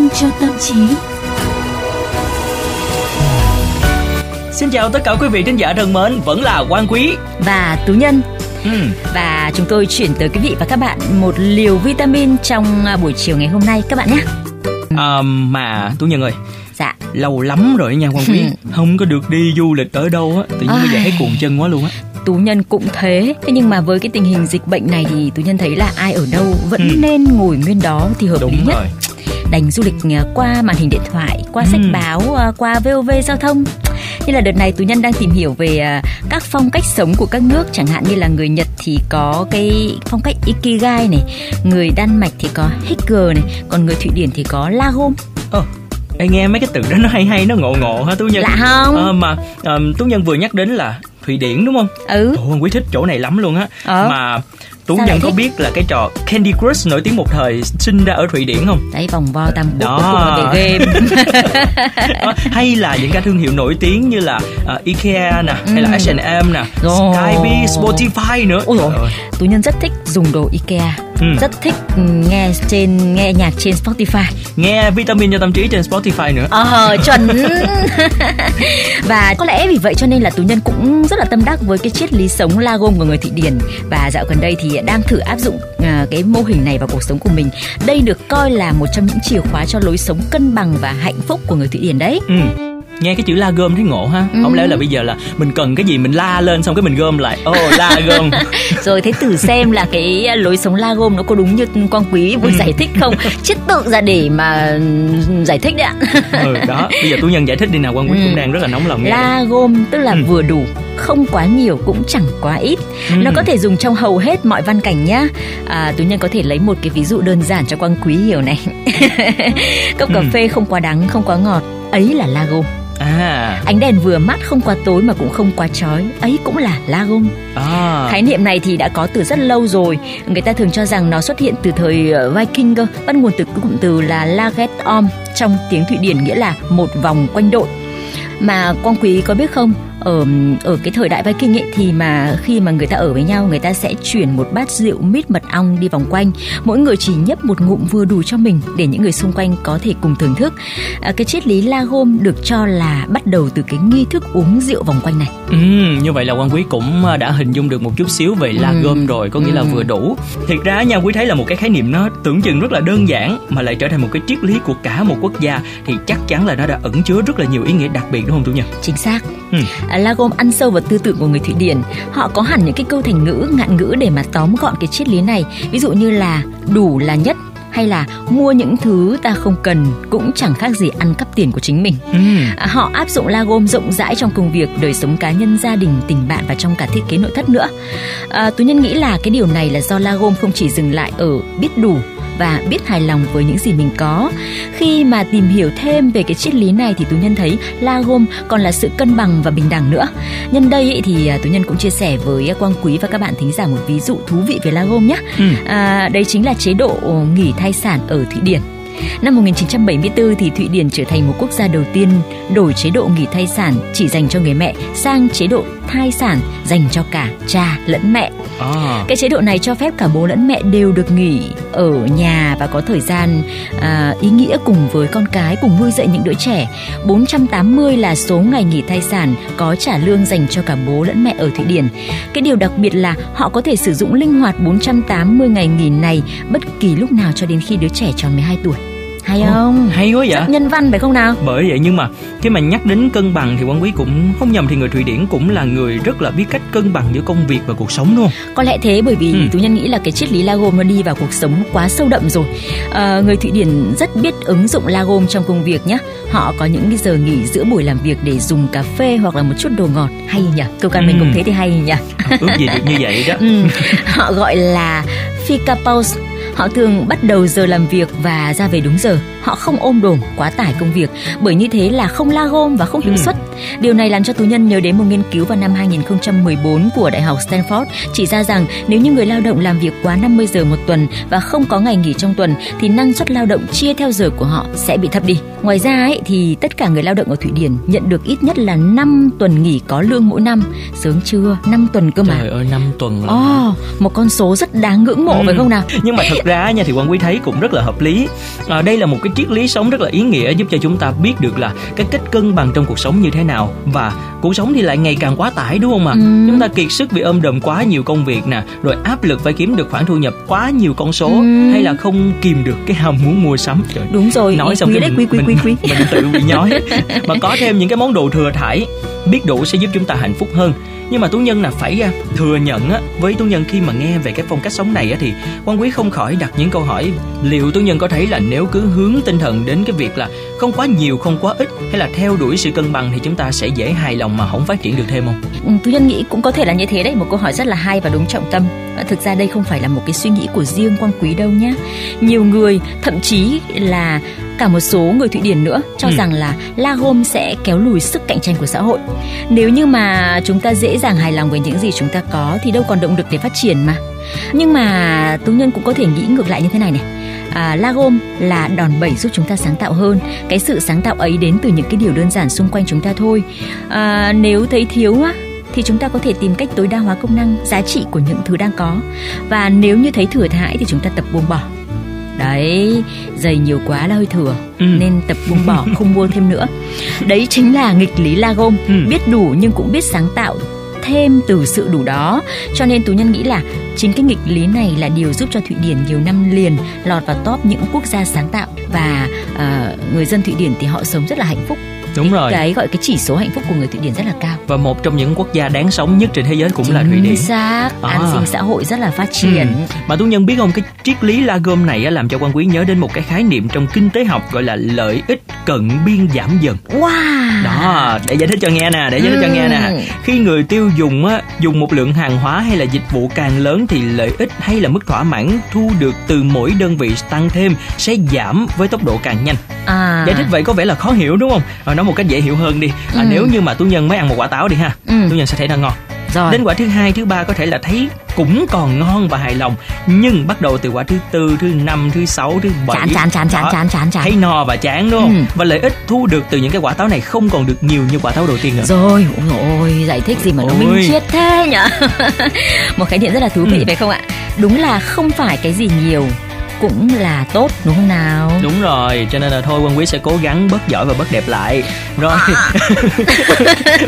Vitamin cho tâm trí. Xin chào tất cả quý vị thính giả thân mến, vẫn là Quang Quý và Tú Nhân. Ừ. Và chúng tôi chuyển tới quý vị và các bạn một liều vitamin trong à, buổi chiều ngày hôm nay các bạn nhé. À, mà Tú Nhân ơi, Dạ. lâu lắm rồi nha Quang Quý, không có được đi du lịch ở đâu á, tự nhiên bây giờ thấy cuồng chân quá luôn á. Tú Nhân cũng thế Thế nhưng mà với cái tình hình dịch bệnh này thì Tú Nhân thấy là ai ở đâu vẫn Ừ. nên ngồi nguyên đó thì hợp lý Đúng nhất rồi. Đành du lịch à, qua màn hình điện thoại, qua sách Ừ. báo, à, qua VOV giao thông như là đợt này Tú Nhân đang tìm hiểu về à, các phong cách sống của các nước Chẳng hạn như là người Nhật thì có cái phong cách Ikigai này Người Đan Mạch thì có Hygge này Còn người Thụy Điển thì có Lagom Ờ, ê, nghe mấy cái từ đó nó hay hay, nó ngộ ngộ ha Tú Nhân. Lạ không? Ờ, mà um, Tú Nhân vừa nhắc đến là Thụy Điển đúng không? Ừ Ồ, Quý thích chỗ này lắm luôn á. Ờ. Mà Tú Sao Nhân có thích? biết là cái trò Candy Crush nổi tiếng một thời sinh ra ở Thụy Điển không? Đấy vòng vo tam quốc Đó. về game Đó, hay là những cái thương hiệu nổi tiếng như là uh, Ikea nè hay là Ừ. H&M nè. Skype, Spotify nữa. Ôi dồi. Tú Nhân rất thích dùng đồ Ikea Ừ. Rất thích nghe trên nghe nhạc trên Spotify Nghe vitamin cho tâm trí trên Spotify nữa. Ờ chuẩn Và có lẽ vì vậy cho nên là Tú Nhân cũng rất là tâm đắc với cái triết lý sống Lagom của người Thụy Điển Và dạo gần đây thì đang thử áp dụng à, cái mô hình này vào cuộc sống của mình Đây được coi là một trong những chìa khóa cho lối sống cân bằng và hạnh phúc của người Thụy Điển đấy Ừ. Nghe cái chữ la gom thấy ngộ ha. Ừ. Không lẽ là bây giờ là mình cần cái gì mình la lên xong cái mình gom lại. Ồ la gom. Rồi thế thử xem là cái lối sống Lagom nó có đúng như Quang Quý vừa giải thích không Chết tự ra để mà giải thích đấy ạ ừ đó. Bây giờ tú nhân giải thích đi nào Quang Quý Ừ. cũng đang rất là nóng lòng nghe. La gom tức là Ừ. vừa đủ, không quá nhiều cũng chẳng quá ít. Ừ. Nó có thể dùng trong hầu hết mọi văn cảnh nhá. À, tú nhân có thể lấy một cái ví dụ đơn giản cho Quang Quý hiểu này. Cốc cà Ừ. phê không quá đắng, không quá ngọt, ấy là la gom. À. Ánh đèn vừa mắt không quá tối mà cũng không quá chói, ấy cũng là la gom. À. Khái niệm này thì đã có từ rất lâu rồi. Người ta thường cho rằng nó xuất hiện từ thời ờ, Viking cơ, bắt nguồn từ cụm từ là laget om trong tiếng Thụy Điển nghĩa là một vòng quanh đội. Mà Quang Quý có biết không, ở ở cái thời đại Viking ấy thì mà khi mà người ta ở với nhau, người ta sẽ chuyển một bát rượu mít mật ong đi vòng quanh, mỗi người chỉ nhấp một ngụm vừa đủ cho mình để những người xung quanh có thể cùng thưởng thức. À, cái triết lý la gom được cho là bắt đầu từ cái nghi thức uống rượu vòng quanh này. Ừ, như vậy là Quang Quý cũng à, đã hình dung được một chút xíu về la Ừ. gom rồi, có nghĩa là Ừ. vừa đủ. Thiệt ra nha, Quý thấy là một cái khái niệm nó tưởng chừng rất là đơn giản mà lại trở thành một cái triết lý của cả một quốc gia thì chắc chắn là nó đã ẩn chứa rất là nhiều ý nghĩa đặc biệt đúng không Tú Nhân? Chính xác. Ừ. À, Lagom ăn sâu vào tư tưởng của người Thụy Điển. Họ có hẳn những cái câu thành ngữ, ngạn ngữ để mà tóm gọn cái triết lý này. Ví dụ như là đủ là nhất hay là mua những thứ ta không cần cũng chẳng khác gì ăn cắp tiền của chính mình. Ừ. À, họ áp dụng Lagom rộng rãi trong công việc, đời sống cá nhân, gia đình, tình bạn và trong cả thiết kế nội thất nữa. À, Tú Nhân nghĩ là cái điều này là do Lagom không chỉ dừng lại ở biết đủ và biết hài lòng với những gì mình có. Khi mà tìm hiểu thêm về cái triết lý này thì Tú Nhân thấy Lagom còn là sự cân bằng và bình đẳng nữa. Nhân đây ý, thì à, Tú Nhân cũng chia sẻ với Quang Quý và các bạn thính giả một ví dụ thú vị về Lagom nhé. Ừ. À, đấy chính là chế độ nghỉ thai sản ở Thụy Điển. Năm 1974 thì Thụy Điển trở thành một quốc gia đầu tiên đổi chế độ nghỉ thai sản chỉ dành cho người mẹ sang chế độ thai sản dành cho cả cha lẫn mẹ. À. Cái chế độ này cho phép cả bố lẫn mẹ đều được nghỉ ở nhà và có thời gian à, ý nghĩa cùng với con cái cùng nuôi dạy những đứa trẻ. 480 là số ngày nghỉ thai sản có trả lương dành cho cả bố lẫn mẹ ở Thụy Điển. Cái điều đặc biệt là họ có thể sử dụng linh hoạt 480 ngày nghỉ này bất kỳ lúc nào cho đến khi đứa trẻ tròn 12 tuổi. Hay không? Hay quá vậy. Rất nhân văn phải không nào? Bởi vậy nhưng mà khi mà nhắc đến cân bằng thì Quang Quý cũng không nhầm thì người Thụy Điển cũng là người rất là biết cách cân bằng giữa công việc và cuộc sống không? Có lẽ thế bởi vì Ừ. tú nhân nghĩ là cái triết lý Lagom nó đi vào cuộc sống quá sâu đậm rồi. À, người Thụy Điển rất biết ứng dụng Lagom trong công việc nhé. Họ có những cái giờ nghỉ giữa buổi làm việc để dùng cà phê hoặc là một chút đồ ngọt hay nhỉ? Câu ca mình Ừ. cũng thế thì hay nhỉ? Ước gì được như vậy đó. Ừ. Họ gọi là fika pause. Họ thường bắt đầu giờ làm việc và ra về đúng giờ. Họ không ôm đồm quá tải công việc bởi như thế là không la gom và không hiệu Ừ. suất. Điều này làm cho tú nhân nhớ đến một nghiên cứu vào năm 2014 của Đại học Stanford chỉ ra rằng nếu như người lao động làm việc quá 50 giờ một tuần và không có ngày nghỉ trong tuần thì năng suất lao động chia theo giờ của họ sẽ bị thấp đi. Ngoài ra ấy, thì tất cả người lao động ở Thụy Điển nhận được ít nhất là 5 tuần nghỉ có lương mỗi năm. Sướng chưa? 5 tuần cơ mà. Trời ơi 5 tuần là Ồ, một con số rất đáng ngưỡng mộ Ừ. phải không nào? nhưng mà thật ra nha thì quan quý thấy cũng rất là hợp lý à, đây là một cái cái triết lý sống rất là ý nghĩa giúp cho chúng ta biết được là cái cách cân bằng trong cuộc sống như thế nào và cuộc sống thì lại ngày càng quá tải đúng không ạ? Ừ. Chúng ta kiệt sức vì ôm đồm quá nhiều công việc nè, rồi áp lực phải kiếm được khoản thu nhập quá nhiều con số ừ. hay là không kìm được cái ham muốn mua sắm. Trời. Đúng rồi. Nói xong quý cái đấy, mình, quý, quý, quý, quý. mình, mình tự bị nhói. mà có thêm những cái món đồ thừa thải biết đủ sẽ giúp chúng ta hạnh phúc hơn. Nhưng mà tú nhân là phải à, thừa nhận á với tú nhân khi mà nghe về cái phong cách sống này á thì quan quý không khỏi đặt những câu hỏi liệu tú nhân có thấy là nếu cứ hướng tinh thần đến cái việc là không quá nhiều không quá ít hay là theo đuổi sự cân bằng thì chúng ta sẽ dễ hài lòng mà không phát triển được thêm không? Ừ, tú nhân nghĩ cũng có thể là như thế đấy một câu hỏi rất là hay và đúng trọng tâm. Thực ra đây không phải là một cái suy nghĩ của riêng quan quý đâu nhé nhiều người thậm chí là cả một số người Thụy Điển nữa cho ừ. rằng là Lagom sẽ kéo lùi sức cạnh tranh của xã hội. Nếu như mà chúng ta dễ dàng hài lòng với những gì chúng ta có thì đâu còn động lực để phát triển mà. Nhưng mà Tú Nhân cũng có thể nghĩ ngược lại như thế này này. À, Lagom là đòn bẩy giúp chúng ta sáng tạo hơn. Cái sự sáng tạo ấy đến từ những cái điều đơn giản xung quanh chúng ta thôi. À, nếu thấy thiếu á thì chúng ta có thể tìm cách tối đa hóa công năng, giá trị của những thứ đang có. Và nếu như thấy thừa thãi thì chúng ta tập buông bỏ đấy giày nhiều quá là hơi thừa ừ. nên tập buông bỏ không mua thêm nữa. Đấy chính là nghịch lý lagom ừ. biết đủ nhưng cũng biết sáng tạo thêm từ sự đủ đó. Cho nên tú nhân nghĩ là chính cái nghịch lý này là điều giúp cho thụy điển nhiều năm liền lọt vào top những quốc gia sáng tạo. Và uh, người dân thụy điển thì họ sống rất là hạnh phúc đúng rồi. Cái gọi cái chỉ số hạnh phúc của người thụy điển rất là cao. Và một trong những quốc gia đáng sống nhất trên thế giới cũng Chính là thụy điển. xác. À. an sinh xã hội rất là phát triển. Ừ. mà tú nhân biết không cái triết lý la gom này làm cho quan quý nhớ đến một cái khái niệm trong kinh tế học gọi là lợi ích cận biên giảm dần wow đó để giải thích cho nghe nè để giải thích ừ. cho nghe nè ừ. khi người tiêu dùng á dùng một lượng hàng hóa hay là dịch vụ càng lớn thì lợi ích hay là mức thỏa mãn thu được từ mỗi đơn vị tăng thêm sẽ giảm với tốc độ càng nhanh à. giải thích vậy có vẻ là khó hiểu đúng không à, nói một cách dễ hiểu hơn đi à, ừ. nếu như mà tú nhân mới ăn một quả táo đi ha ừ. tú nhân sẽ thấy nó ngon rồi. đến quả thứ hai thứ ba có thể là thấy cũng còn ngon và hài lòng. Nhưng bắt đầu từ quả thứ tư thứ năm thứ sáu thứ bảy. Chán chán chán chán chán chán chán. Thấy no và chán đúng không? Ừ. và lợi ích thu được từ những cái quả táo này không còn được nhiều như quả táo đầu tiên nữa. Rồi ôi ôi giải thích gì mà nó minh triết thế nhở? Một khái niệm rất là thú vị ừ. phải không ạ? Đúng là không phải cái gì nhiều cũng là tốt đúng không nào? Đúng rồi cho nên là thôi quân quý sẽ cố gắng bớt giỏi và bớt đẹp lại. Rồi. À.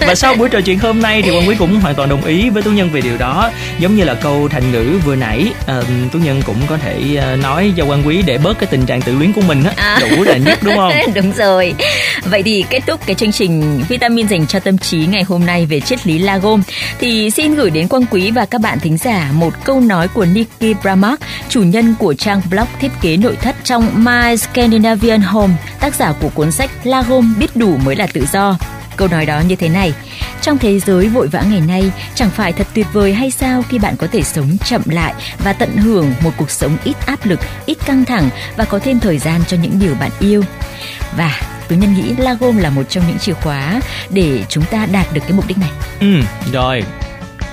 và sau buổi trò chuyện hôm nay thì quân quý cũng hoàn toàn đồng ý với tú nhân về điều đó. Giống như là câu thành ngữ vừa nãy à, tú nhân cũng có thể à, nói cho quân quý để bớt cái tình trạng tự luyến của mình á. À. đủ là nhất đúng không? Đúng rồi. Vậy thì kết thúc cái chương trình vitamin dành cho tâm trí ngày hôm nay về triết lý lagom thì xin gửi đến quân quý và các bạn thính giả một câu nói của Nikki Bramak chủ nhân của trang blog blog thiết kế nội thất trong My Scandinavian Home, tác giả của cuốn sách La Home biết đủ mới là tự do. Câu nói đó như thế này, trong thế giới vội vã ngày nay, chẳng phải thật tuyệt vời hay sao khi bạn có thể sống chậm lại và tận hưởng một cuộc sống ít áp lực, ít căng thẳng và có thêm thời gian cho những điều bạn yêu. Và tôi nhân nghĩ La Gom là một trong những chìa khóa để chúng ta đạt được cái mục đích này. Ừ, rồi,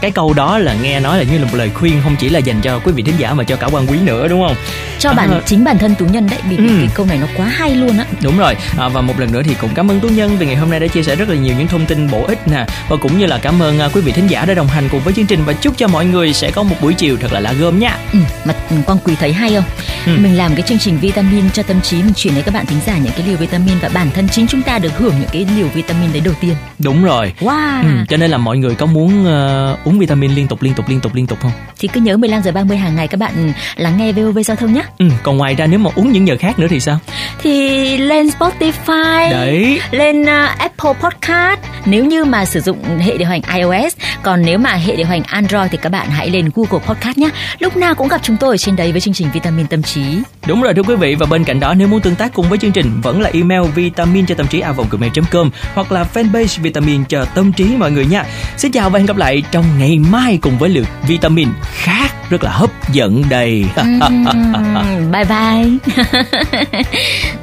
cái câu đó là nghe nói là như là một lời khuyên không chỉ là dành cho quý vị thính giả mà cho cả quan quý nữa đúng không? Cho bản à, chính bản thân tú nhân đấy vì ừ. cái câu này nó quá hay luôn á. Đúng rồi. À, và một lần nữa thì cũng cảm ơn tú nhân vì ngày hôm nay đã chia sẻ rất là nhiều những thông tin bổ ích nè. Và cũng như là cảm ơn uh, quý vị thính giả đã đồng hành cùng với chương trình. Và chúc cho mọi người sẽ có một buổi chiều thật là lá gơm nha. Ừ, mà quan quý thấy hay không? Ừ. mình làm cái chương trình vitamin cho tâm trí mình chuyển đến các bạn thính giả những cái liều vitamin và bản thân chính chúng ta được hưởng những cái liều vitamin đấy đầu tiên. Đúng rồi. Wow. Ừ, cho nên là mọi người có muốn uh, uống vitamin liên tục liên tục liên tục liên tục không? Thì cứ nhớ 15 giờ 30 hàng ngày các bạn lắng nghe VOV giao thông nhé. Ừ, còn ngoài ra nếu mà uống những giờ khác nữa thì sao? Thì lên Spotify đấy. lên uh, Apple Podcast. Nếu như mà sử dụng hệ điều hành iOS còn nếu mà hệ điều hành Android thì các bạn hãy lên Google Podcast nhé. Lúc nào cũng gặp chúng tôi ở trên đấy với chương trình vitamin tâm trí. Đúng rồi thưa quý vị và bên cạnh đó nếu muốn tương tác cùng với chương trình vẫn là email vitamin cho tâm trí a gmail.com hoặc là fanpage vitamin cho tâm trí mọi người nha. Xin chào và hẹn gặp lại trong ngày mai cùng với lượt vitamin khác rất là hấp dẫn đầy bye bye